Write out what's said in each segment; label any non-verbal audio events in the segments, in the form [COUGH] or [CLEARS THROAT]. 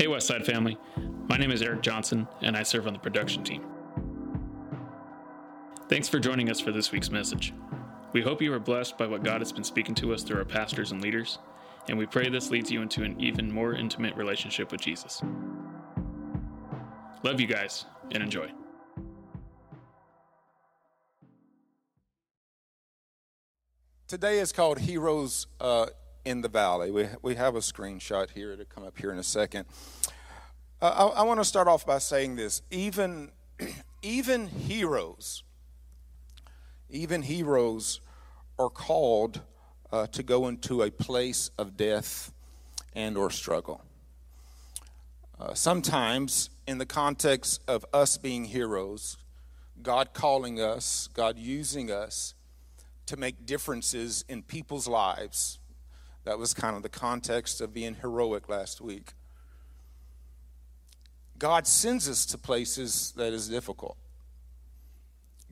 Hey, Westside family. My name is Eric Johnson, and I serve on the production team. Thanks for joining us for this week's message. We hope you are blessed by what God has been speaking to us through our pastors and leaders, and we pray this leads you into an even more intimate relationship with Jesus. Love you guys, and enjoy. Today is called Heroes uh, in the Valley. We, we have a screenshot here to come up here in a second. Uh, I, I want to start off by saying this. Even, [CLEARS THROAT] even heroes, even heroes are called uh, to go into a place of death and or struggle. Uh, sometimes, in the context of us being heroes, God calling us, God using us to make differences in people's lives that was kind of the context of being heroic last week. God sends us to places that is difficult.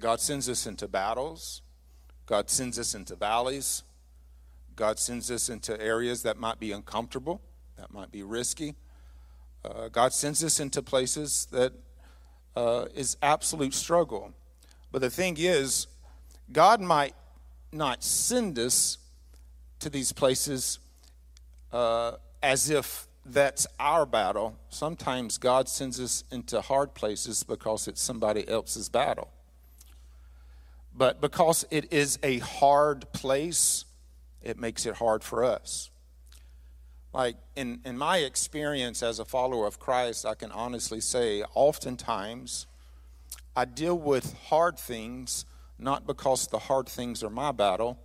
God sends us into battles. God sends us into valleys. God sends us into areas that might be uncomfortable, that might be risky. Uh, God sends us into places that uh, is absolute struggle. But the thing is, God might not send us to these places uh, as if that's our battle. Sometimes God sends us into hard places because it's somebody else's battle. But because it is a hard place, it makes it hard for us. Like in, in my experience as a follower of Christ, I can honestly say, oftentimes I deal with hard things not because the hard things are my battle,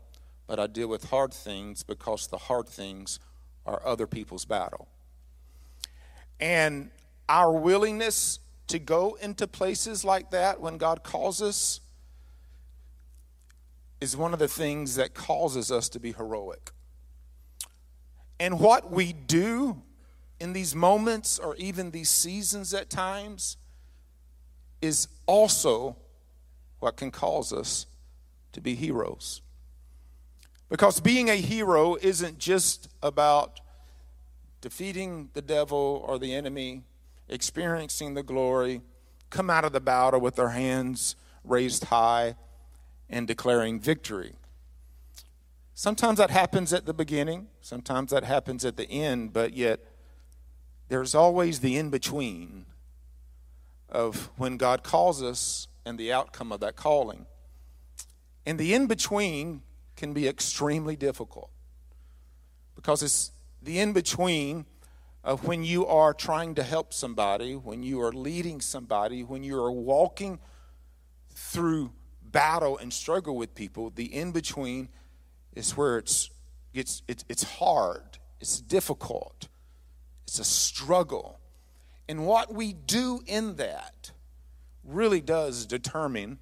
but I deal with hard things because the hard things are other people's battle. And our willingness to go into places like that when God calls us is one of the things that causes us to be heroic. And what we do in these moments or even these seasons at times is also what can cause us to be heroes. Because being a hero isn't just about defeating the devil or the enemy, experiencing the glory, come out of the battle with their hands raised high and declaring victory. Sometimes that happens at the beginning, sometimes that happens at the end, but yet there's always the in between of when God calls us and the outcome of that calling. And the in between can be extremely difficult because it's the in between of when you are trying to help somebody, when you are leading somebody, when you are walking through battle and struggle with people, the in between is where it's, it's, it's, it's hard, it's difficult, it's a struggle. And what we do in that really does determine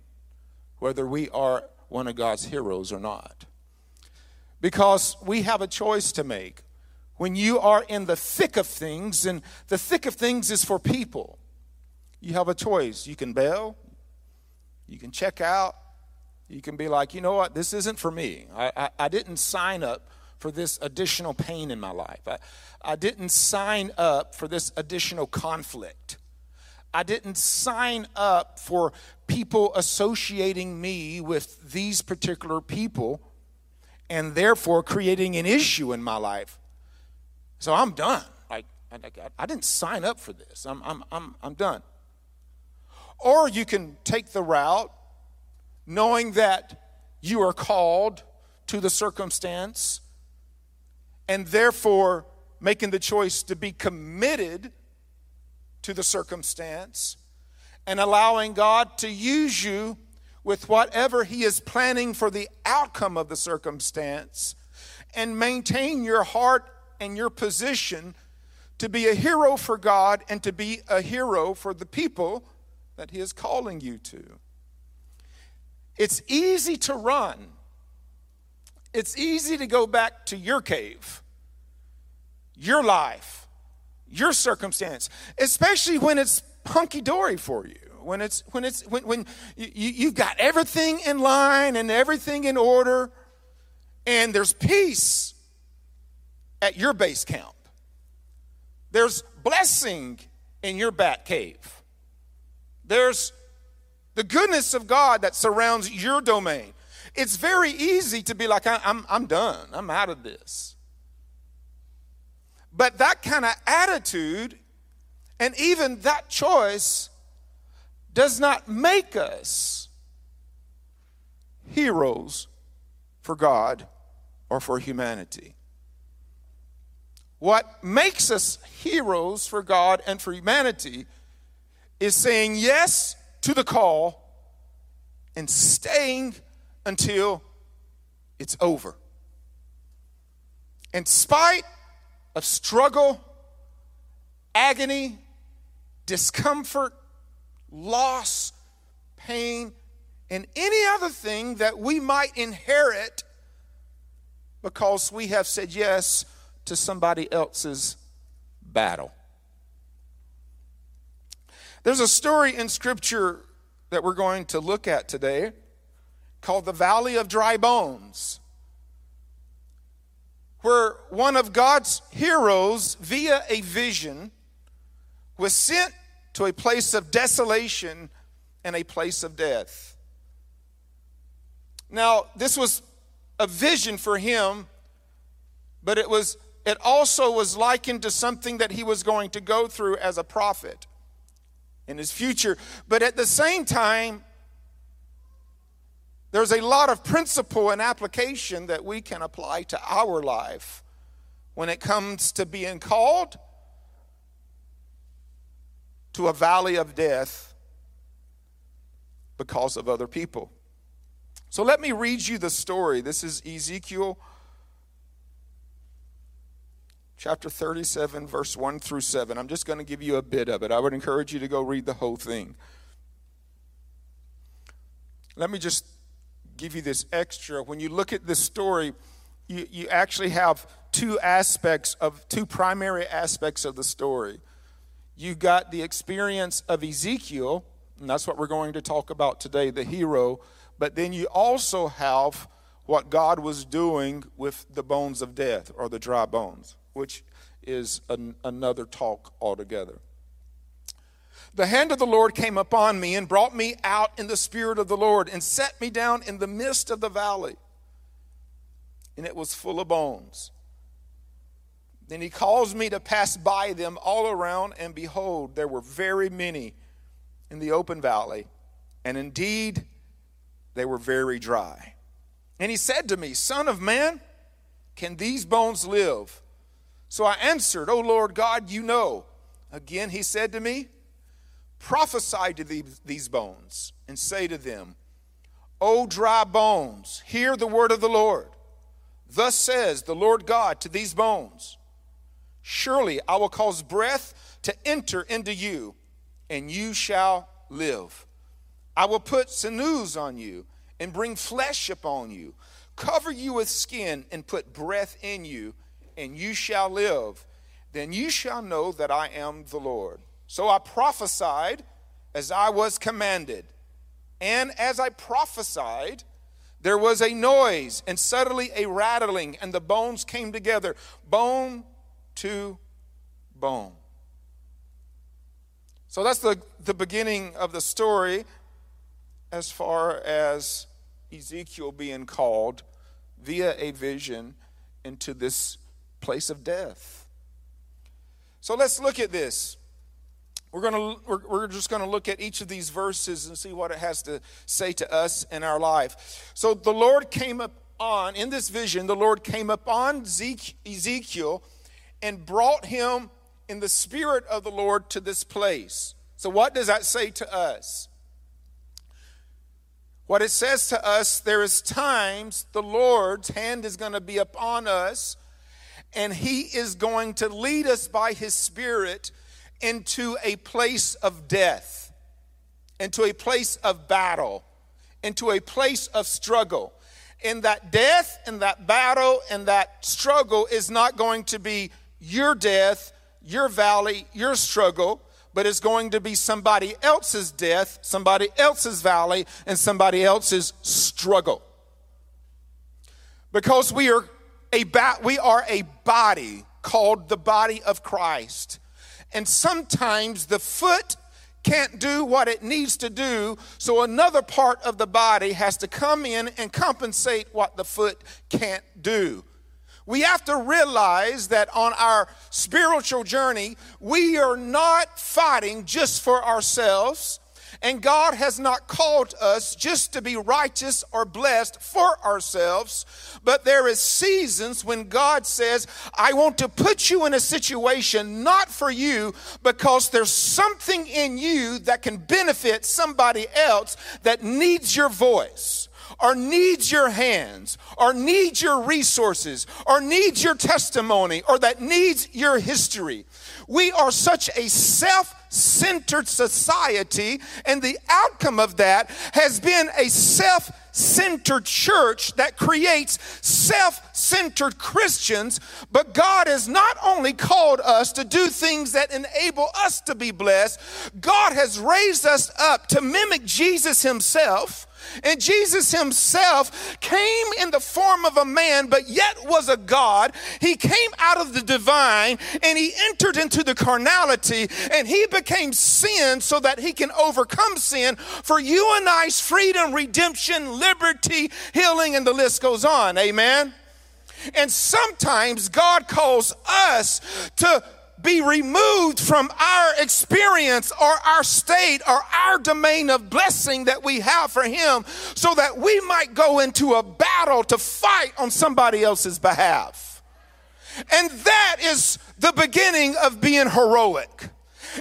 whether we are one of God's heroes or not. Because we have a choice to make. When you are in the thick of things, and the thick of things is for people, you have a choice. You can bail, you can check out, you can be like, you know what, this isn't for me. I, I, I didn't sign up for this additional pain in my life. I, I didn't sign up for this additional conflict. I didn't sign up for people associating me with these particular people and therefore creating an issue in my life. So I'm done. Like, I, I didn't sign up for this. I'm, I'm, I'm, I'm done. Or you can take the route knowing that you are called to the circumstance and therefore making the choice to be committed to the circumstance and allowing God to use you with whatever He is planning for the outcome of the circumstance and maintain your heart and your position to be a hero for God and to be a hero for the people that He is calling you to. It's easy to run. It's easy to go back to your cave, your life, your circumstance, especially when it's hunky dory for you. When it's when it's when, when you, you've got everything in line and everything in order, and there's peace at your base camp. There's blessing in your bat cave. There's the goodness of God that surrounds your domain. It's very easy to be like, I'm, I'm done, I'm out of this. But that kind of attitude and even that choice does not make us heroes for God or for humanity. What makes us heroes for God and for humanity is saying yes to the call and staying until it's over. In spite of struggle, agony, discomfort, loss, pain, and any other thing that we might inherit because we have said yes to somebody else's battle. There's a story in Scripture that we're going to look at today called the Valley of Dry Bones, where one of God's heroes, via a vision, was sent to a place of desolation and a place of death. Now, this was a vision for him, but it was it also was likened to something that he was going to go through as a prophet in his future. But at the same time, there's a lot of principle and application that we can apply to our life when it comes to being called to a valley of death because of other people. So let me read you the story. This is Ezekiel chapter 37, verse 1 through 7. I'm just going to give you a bit of it. I would encourage you to go read the whole thing. Let me just give you this extra. When you look at this story, you, you actually have two aspects of two primary aspects of the story you got the experience of Ezekiel, and that's what we're going to talk about today, the hero, but then you also have what God was doing with the bones of death or the dry bones, which is an, another talk altogether. The hand of the Lord came upon me and brought me out in the spirit of the Lord and set me down in the midst of the valley. And it was full of bones. Then he caused me to pass by them all around, and behold, there were very many in the open valley, and indeed they were very dry. And he said to me, Son of man, can these bones live? So I answered, O Lord God, you know. Again he said to me, Prophesy to these bones, and say to them, O dry bones, hear the word of the Lord. Thus says the Lord God to these bones Surely I will cause breath to enter into you, and you shall live. I will put sinews on you and bring flesh upon you, cover you with skin and put breath in you, and you shall live. Then you shall know that I am the Lord. So I prophesied as I was commanded. And as I prophesied, there was a noise and suddenly a rattling, and the bones came together, bone to bone. So that's the, the beginning of the story as far as Ezekiel being called via a vision into this place of death. So let's look at this. We're, gonna, we're, we're just going to look at each of these verses and see what it has to say to us in our life. So the Lord came up on, in this vision, the Lord came upon Ezekiel and brought him in the Spirit of the Lord to this place. So, what does that say to us? What it says to us, there is times the Lord's hand is going to be upon us, and He is going to lead us by His Spirit into a place of death, into a place of battle, into a place of struggle. And that death and that battle and that struggle is not going to be your death, your valley, your struggle, but it's going to be somebody else's death, somebody else's valley, and somebody else's struggle. Because we are a we are a body called the body of Christ. And sometimes the foot can't do what it needs to do, so another part of the body has to come in and compensate what the foot can't do. We have to realize that on our spiritual journey, we are not fighting just for ourselves. And God has not called us just to be righteous or blessed for ourselves, but there is seasons when God says, I want to put you in a situation not for you because there's something in you that can benefit somebody else that needs your voice or needs your hands or needs your resources or needs your testimony or that needs your history. We are such a self centered society, and the outcome of that has been a self centered church that creates self centered Christians. But God has not only called us to do things that enable us to be blessed, God has raised us up to mimic Jesus Himself and Jesus himself came in the form of a man, but yet was a God. He came out of the divine and he entered into the carnality and he became sin so that he can overcome sin for you and I's freedom, redemption, liberty, healing, and the list goes on. Amen. And sometimes God calls us to be removed from our experience or our state or our domain of blessing that we have for Him so that we might go into a battle to fight on somebody else's behalf. And that is the beginning of being heroic.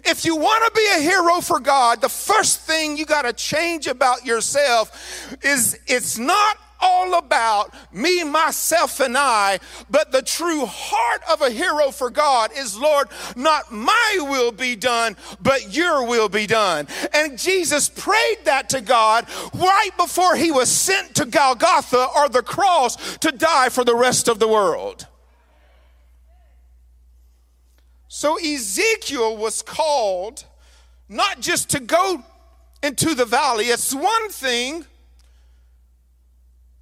If you want to be a hero for God, the first thing you got to change about yourself is it's not all about me, myself, and I, but the true heart of a hero for God is, Lord, not my will be done, but your will be done. And Jesus prayed that to God right before he was sent to Golgotha or the cross to die for the rest of the world. So Ezekiel was called not just to go into the valley, it's one thing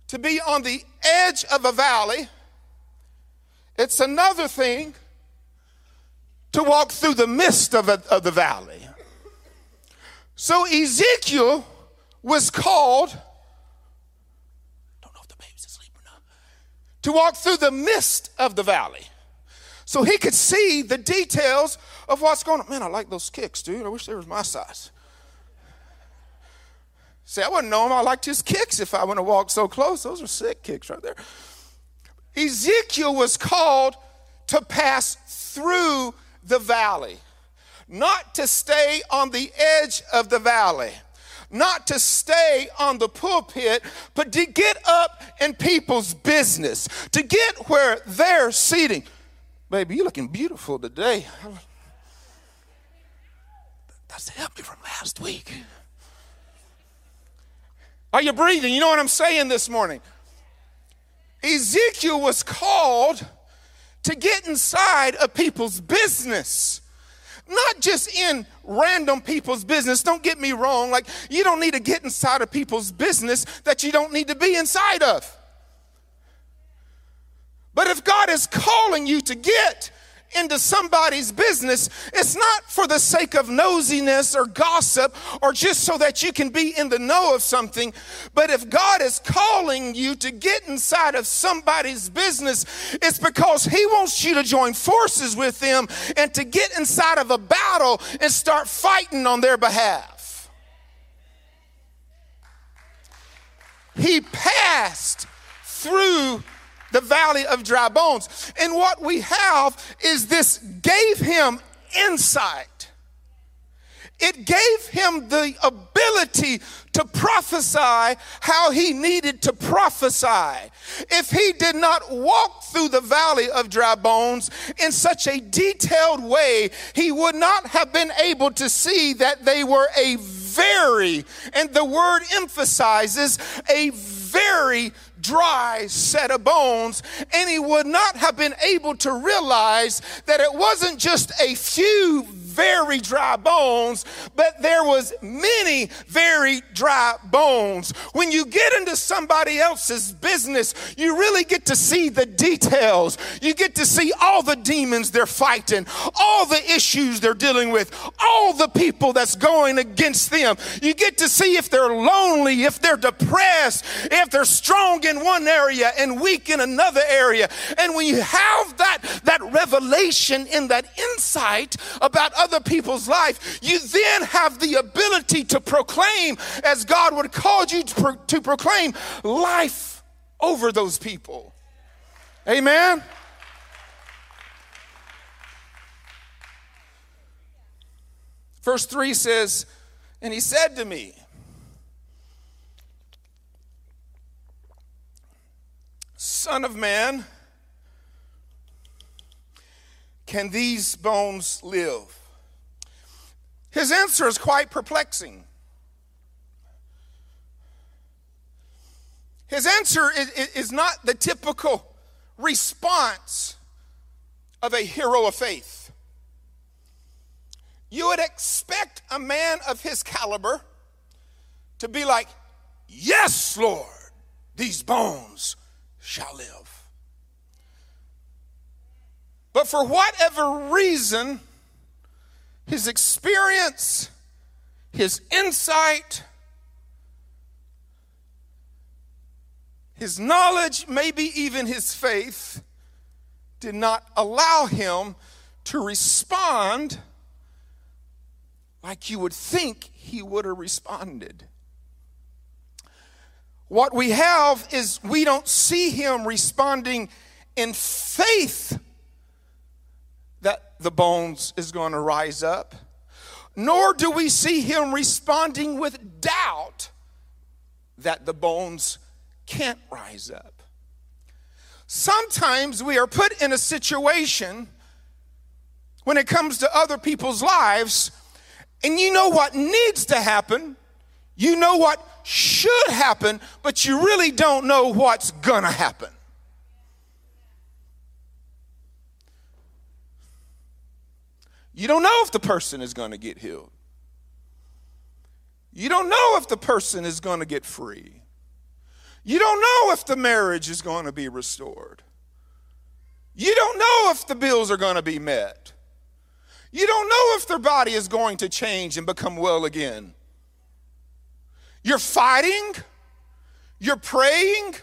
to be on the edge of a valley. It's another thing to walk through the midst of, a, of the valley. So Ezekiel was called, don't know if the baby's asleep or not, to walk through the midst of the valley. So he could see the details of what's going on. Man, I like those kicks, dude. I wish they was my size. See, I wouldn't know him. I liked his kicks if I wouldn't have walked so close. Those are sick kicks right there. Ezekiel was called to pass through the valley, not to stay on the edge of the valley, not to stay on the pulpit, but to get up in people's business, to get where they're seating. Baby, you're looking beautiful today. That's helped me from last week. Are you breathing? You know what I'm saying this morning? Ezekiel was called to get inside of people's business. Not just in random people's business. Don't get me wrong. Like, you don't need to get inside of people's business that you don't need to be inside of. But if God is calling you to get into somebody's business, it's not for the sake of nosiness or gossip or just so that you can be in the know of something. But if God is calling you to get inside of somebody's business, it's because He wants you to join forces with them and to get inside of a battle and start fighting on their behalf. He passed through the valley of dry bones. And what we have is this gave him insight. It gave him the ability to prophesy how he needed to prophesy. If he did not walk through the valley of dry bones in such a detailed way, he would not have been able to see that they were a very, and the word emphasizes a very dry set of bones, and he would not have been able to realize that it wasn't just a few very dry bones, but there was many very dry bones. When you get into somebody else's business, you really get to see the details. You get to see all the demons they're fighting, all the issues they're dealing with, all the people that's going against them. You get to see if they're lonely, if they're depressed, if they're strong in one area and weak in another area. And when you have that, that revelation in that insight about other people's life, you then have the ability to proclaim, as God would call you to, pro- to proclaim, life over those people. Amen. Verse 3 says, And he said to me, Son of man, can these bones live? His answer is quite perplexing. His answer is, not the typical response of a hero of faith. You would expect a man of his caliber to be like, Yes, Lord, these bones shall live. But for whatever reason, his experience, his insight, his knowledge, maybe even his faith, did not allow him to respond like you would think he would have responded. What we have is we don't see him responding in faith the bones is going to rise up, nor do we see him responding with doubt that the bones can't rise up. Sometimes we are put in a situation when it comes to other people's lives, and you know what needs to happen, you know what should happen, but you really don't know what's gonna happen. You don't know if the person is going to get healed. You don't know if the person is going to get free. You don't know if the marriage is going to be restored. You don't know if the bills are going to be met. You don't know if their body is going to change and become well again. You're fighting, you're praying,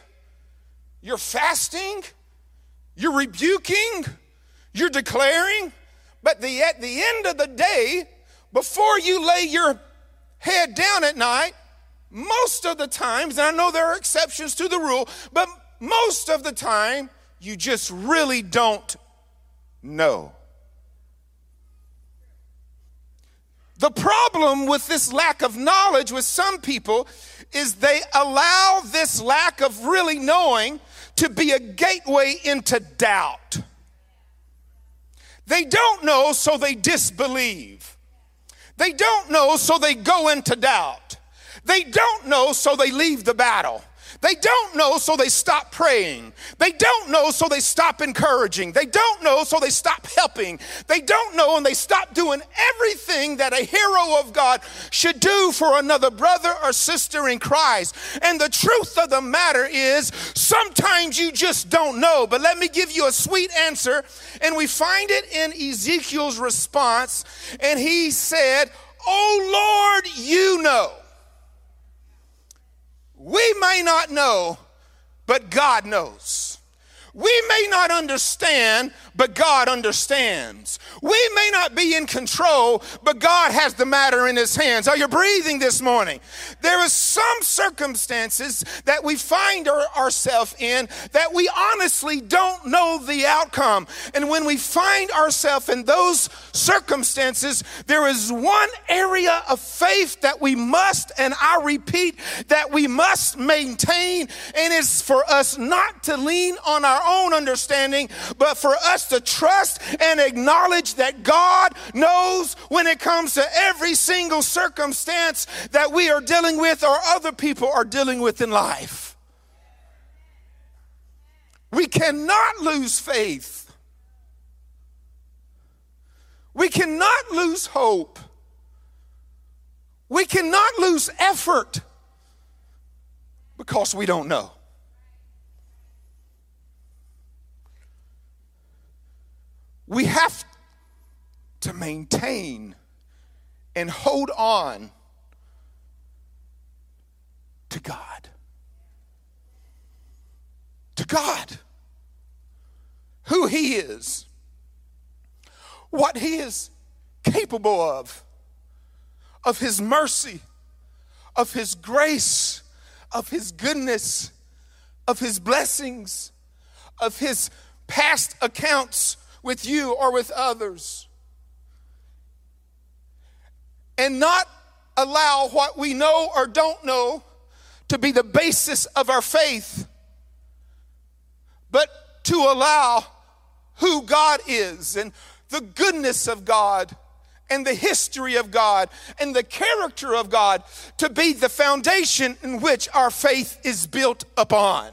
you're fasting, you're rebuking, you're declaring. But the, at the end of the day, before you lay your head down at night, most of the times, and I know there are exceptions to the rule, but most of the time, you just really don't know. The problem with this lack of knowledge with some people is they allow this lack of really knowing to be a gateway into doubt. They don't know, so they disbelieve. They don't know, so they go into doubt. They don't know, so they leave the battle. They don't know, so they stop praying. They don't know, so they stop encouraging. They don't know, so they stop helping. They don't know, and they stop doing everything that a hero of God should do for another brother or sister in Christ. And the truth of the matter is, sometimes you just don't know. But let me give you a sweet answer. And we find it in Ezekiel's response. And he said, Oh Lord, you know. We may not know, but God knows. We may not understand, but God understands. We may not be in control, but God has the matter in his hands. Are you breathing this morning? There are some circumstances that we find our, ourselves in that we honestly don't know the outcome. And when we find ourselves in those circumstances, there is one area of faith that we must, and I repeat, that we must maintain, and it's for us not to lean on our own understanding, but for us to trust and acknowledge that God knows when it comes to every single circumstance that we are dealing with or other people are dealing with in life. We cannot lose faith. We cannot lose hope. We cannot lose effort because we don't know. We have to maintain and hold on to God. To God. Who He is, what He is capable of, of His mercy, of His grace, of His goodness, of His blessings, of His past accounts with you or with others. And not allow what we know or don't know to be the basis of our faith, but to allow who God is and the goodness of God and the history of God and the character of God to be the foundation in which our faith is built upon.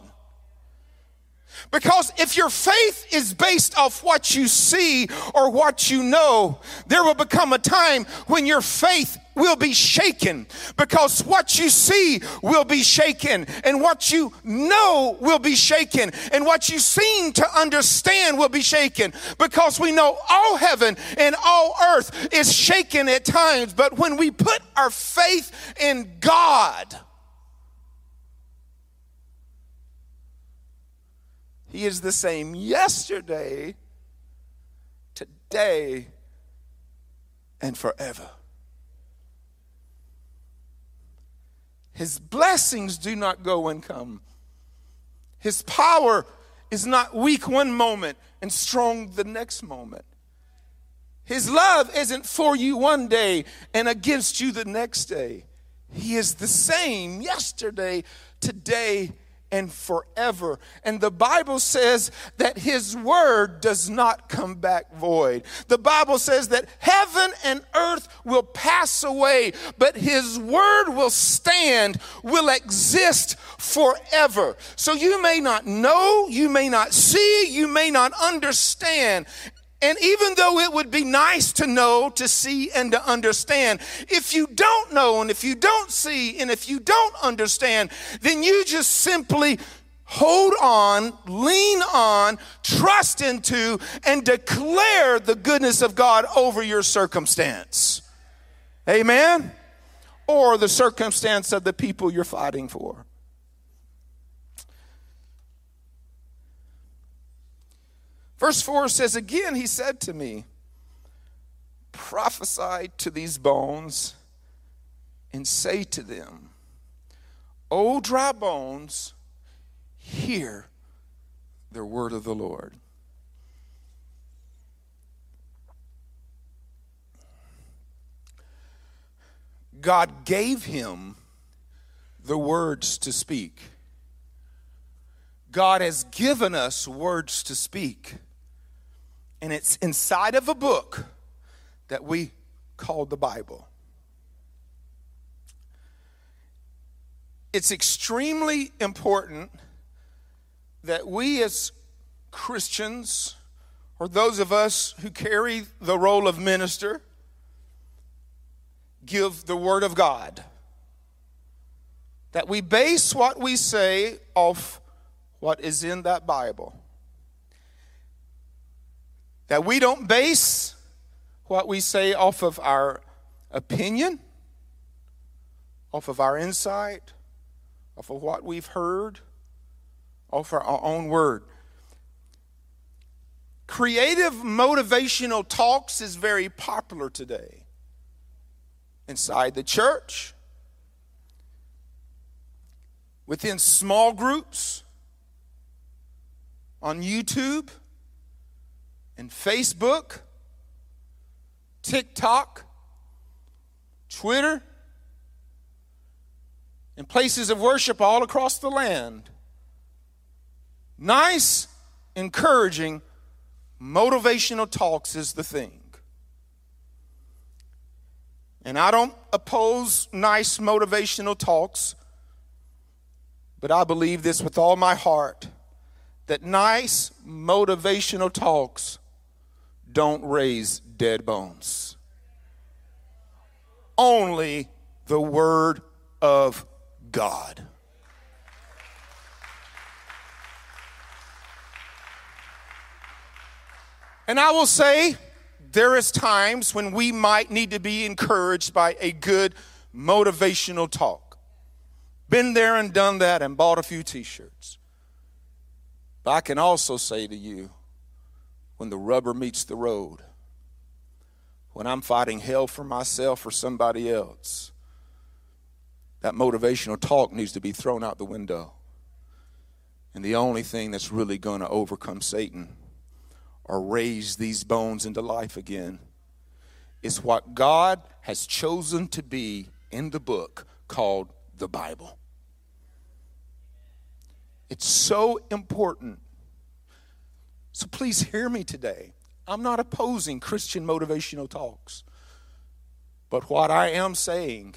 Because if your faith is based off what you see or what you know, there will become a time when your faith will be shaken. Because what you see will be shaken and what you know will be shaken and what you seem to understand will be shaken. Because we know all heaven and all earth is shaken at times but when we put our faith in God he is the same yesterday today and forever His blessings do not go and come. His power is not weak one moment and strong the next moment. His love isn't for you one day and against you the next day. He is the same yesterday, today, and forever. And the Bible says that his word does not come back void. The Bible says that heaven and earth will pass away, but his word will stand, will exist forever. So you may not know, you may not see, you may not understand. And even though it would be nice to know, to see, and to understand, if you don't know, and if you don't see, and if you don't understand, then you just simply hold on, lean on, trust into, and declare the goodness of God over your circumstance. Amen? Or the circumstance of the people you're fighting for. Verse 4 says, Again, he said to me, Prophesy to these bones and say to them, O dry bones, hear the word of the Lord. God gave him the words to speak. God has given us words to speak and it's inside of a book that we call the Bible. It's extremely important that we as Christians, or those of us who carry the role of minister, give the Word of God. That we base what we say off what is in that Bible. That we don't base what we say off of our opinion, off of our insight, off of what we've heard, off of our own word. Creative motivational talks is very popular today inside the church, within small groups, on YouTube and Facebook, TikTok, Twitter, and places of worship all across the land. Nice, encouraging, motivational talks is the thing. And I don't oppose nice motivational talks, but I believe this with all my heart that nice motivational talks don't raise dead bones. Only the Word of God. And I will say, there is times when we might need to be encouraged by a good motivational talk. Been there and done that and bought a few t-shirts. But I can also say to you, when the rubber meets the road, when I'm fighting hell for myself or somebody else, that motivational talk needs to be thrown out the window. And the only thing that's really going to overcome Satan or raise these bones into life again is what God has chosen to be in the book called the Bible. It's so important. So please hear me today. I'm not opposing Christian motivational talks. But what I am saying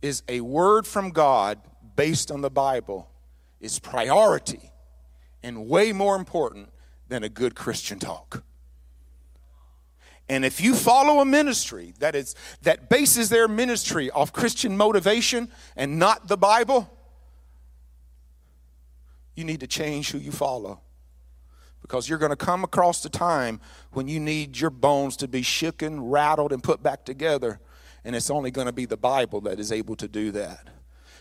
is a word from God based on the Bible is priority and way more important than a good Christian talk. And if you follow a ministry that is that bases their ministry off Christian motivation and not the Bible, you need to change who you follow. Because you're going to come across the time when you need your bones to be shooken, rattled, and put back together. And it's only going to be the Bible that is able to do that.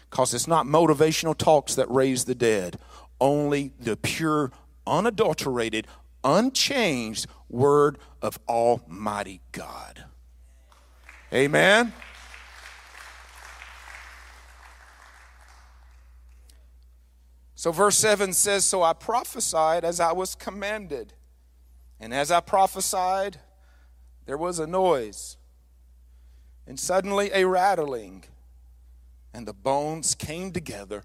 Because it's not motivational talks that raise the dead, only the pure, unadulterated, unchanged word of Almighty God. Amen. So, verse 7 says, So I prophesied as I was commanded. And as I prophesied, there was a noise, and suddenly a rattling, and the bones came together,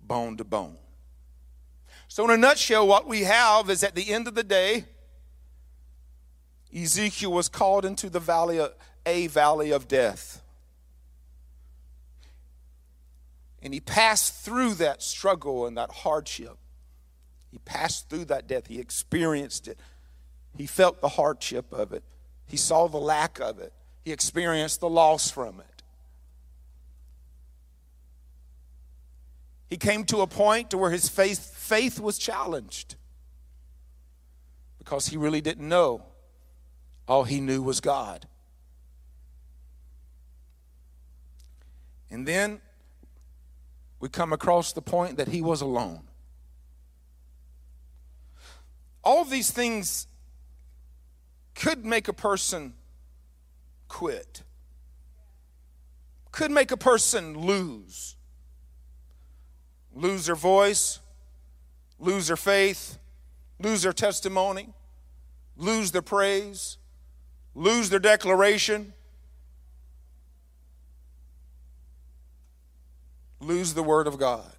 bone to bone. So, in a nutshell, what we have is at the end of the day, Ezekiel was called into the valley of a valley of death. And he passed through that struggle and that hardship. He passed through that death. He experienced it. He felt the hardship of it. He saw the lack of it. He experienced the loss from it. He came to a point to where his faith, faith was challenged because he really didn't know. All he knew was God. And then we come across the point that he was alone. All of these things could make a person quit, could make a person lose lose their voice, lose their faith, lose their testimony, lose their praise, lose their declaration, lose the Word of God.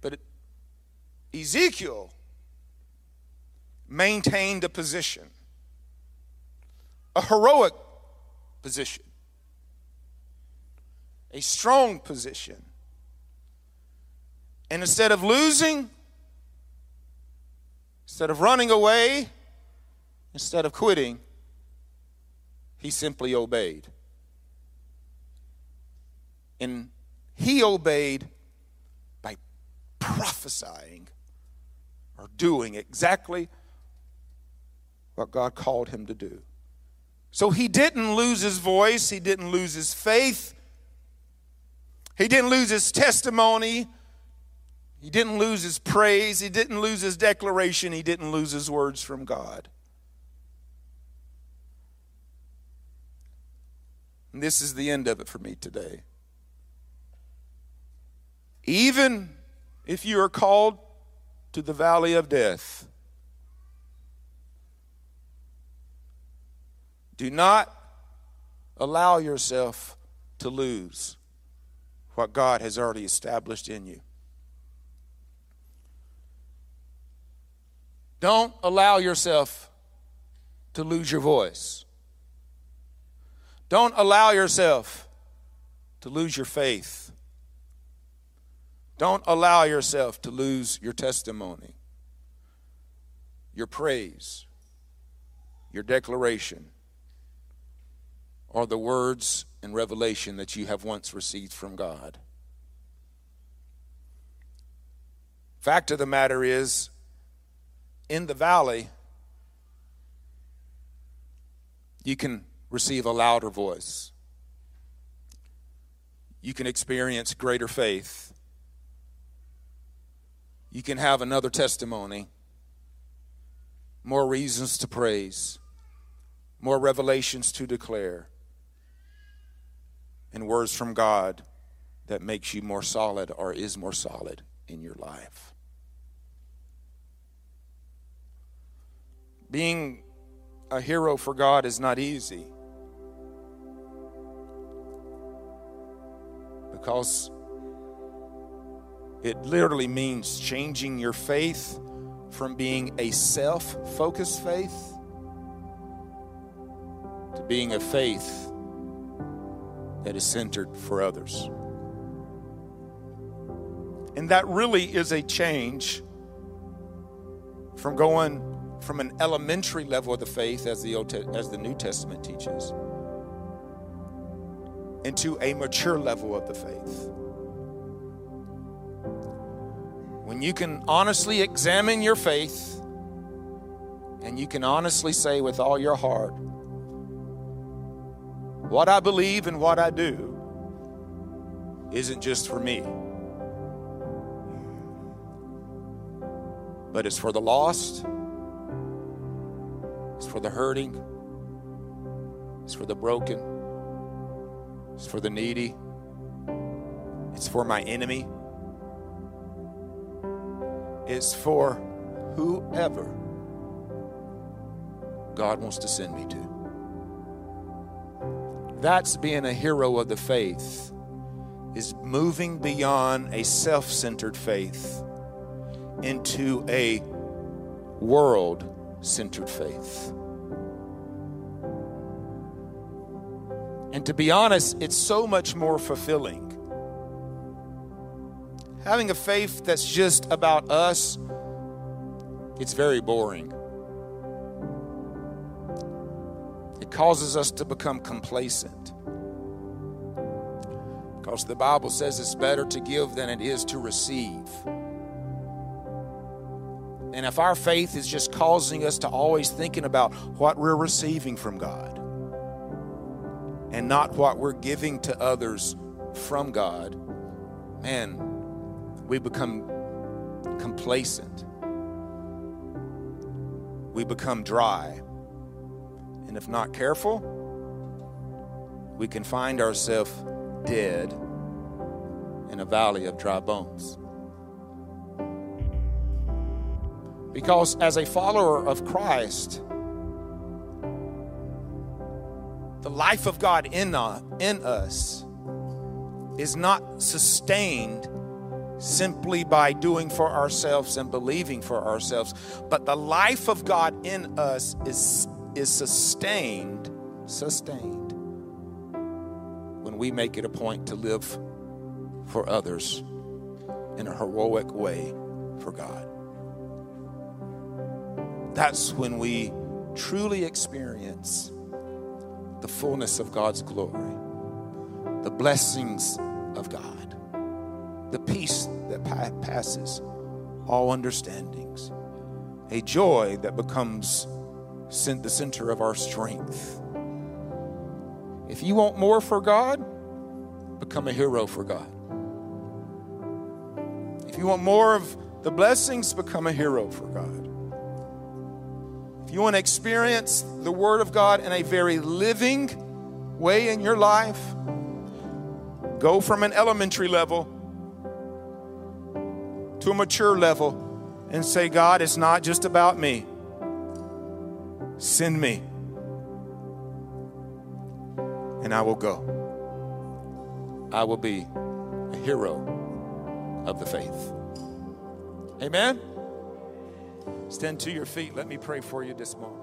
But Ezekiel maintained a position, a heroic position, a strong position and instead of losing, instead of running away, instead of quitting, he simply obeyed. And he obeyed by prophesying or doing exactly what God called him to do. So he didn't lose his voice, he didn't lose his faith, he didn't lose his testimony, he didn't lose his praise. He didn't lose his declaration. He didn't lose his words from God. And this is the end of it for me today. Even if you are called to the valley of death, do not allow yourself to lose what God has already established in you. Don't allow yourself to lose your voice. Don't allow yourself to lose your faith. Don't allow yourself to lose your testimony, your praise, your declaration, or the words and revelation that you have once received from God. Fact of the matter is, in the valley, you can receive a louder voice. You can experience greater faith. You can have another testimony, more reasons to praise, more revelations to declare, and words from God that makes you more solid or is more solid in your life. Being a hero for God is not easy. Because it literally means changing your faith from being a self focused faith to being a faith that is centered for others. And that really is a change from going from an elementary level of the faith, as the, Old as the New Testament teaches, into a mature level of the faith. When you can honestly examine your faith and you can honestly say with all your heart, what I believe and what I do isn't just for me, but it's for the lost it's for the hurting. It's for the broken. It's for the needy. It's for my enemy. It's for whoever God wants to send me to. That's being a hero of the faith, is moving beyond a self centered faith into a world centered faith. And to be honest, it's so much more fulfilling. Having a faith that's just about us, it's very boring. It causes us to become complacent. Because the Bible says it's better to give than it is to receive. And if our faith is just causing us to always thinking about what we're receiving from God and not what we're giving to others from God, man, we become complacent. We become dry. And if not careful, we can find ourselves dead in a valley of dry bones. Because as a follower of Christ, the life of God in, uh, us is not sustained simply by doing for ourselves and believing for ourselves, but the life of God in us is, is sustained, sustained when we make it a point to live for others in a heroic way for God. That's when we truly experience the fullness of God's glory, the blessings of God, the peace that passes all understandings, a joy that becomes the center of our strength. If you want more for God, become a hero for God. If you want more of the blessings, become a hero for God If you want to experience the Word of God in a very living way in your life, go from an elementary level to a mature level and say, God, it's not just about me. Send me. And I will go. I will be a hero of the faith. Amen. Stand to your feet. Let me pray for you this morning.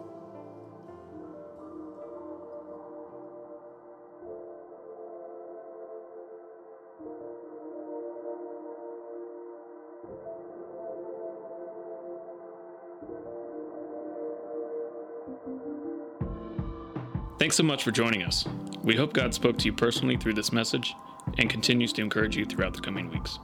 Thanks so much for joining us. We hope God spoke to you personally through this message and continues to encourage you throughout the coming weeks.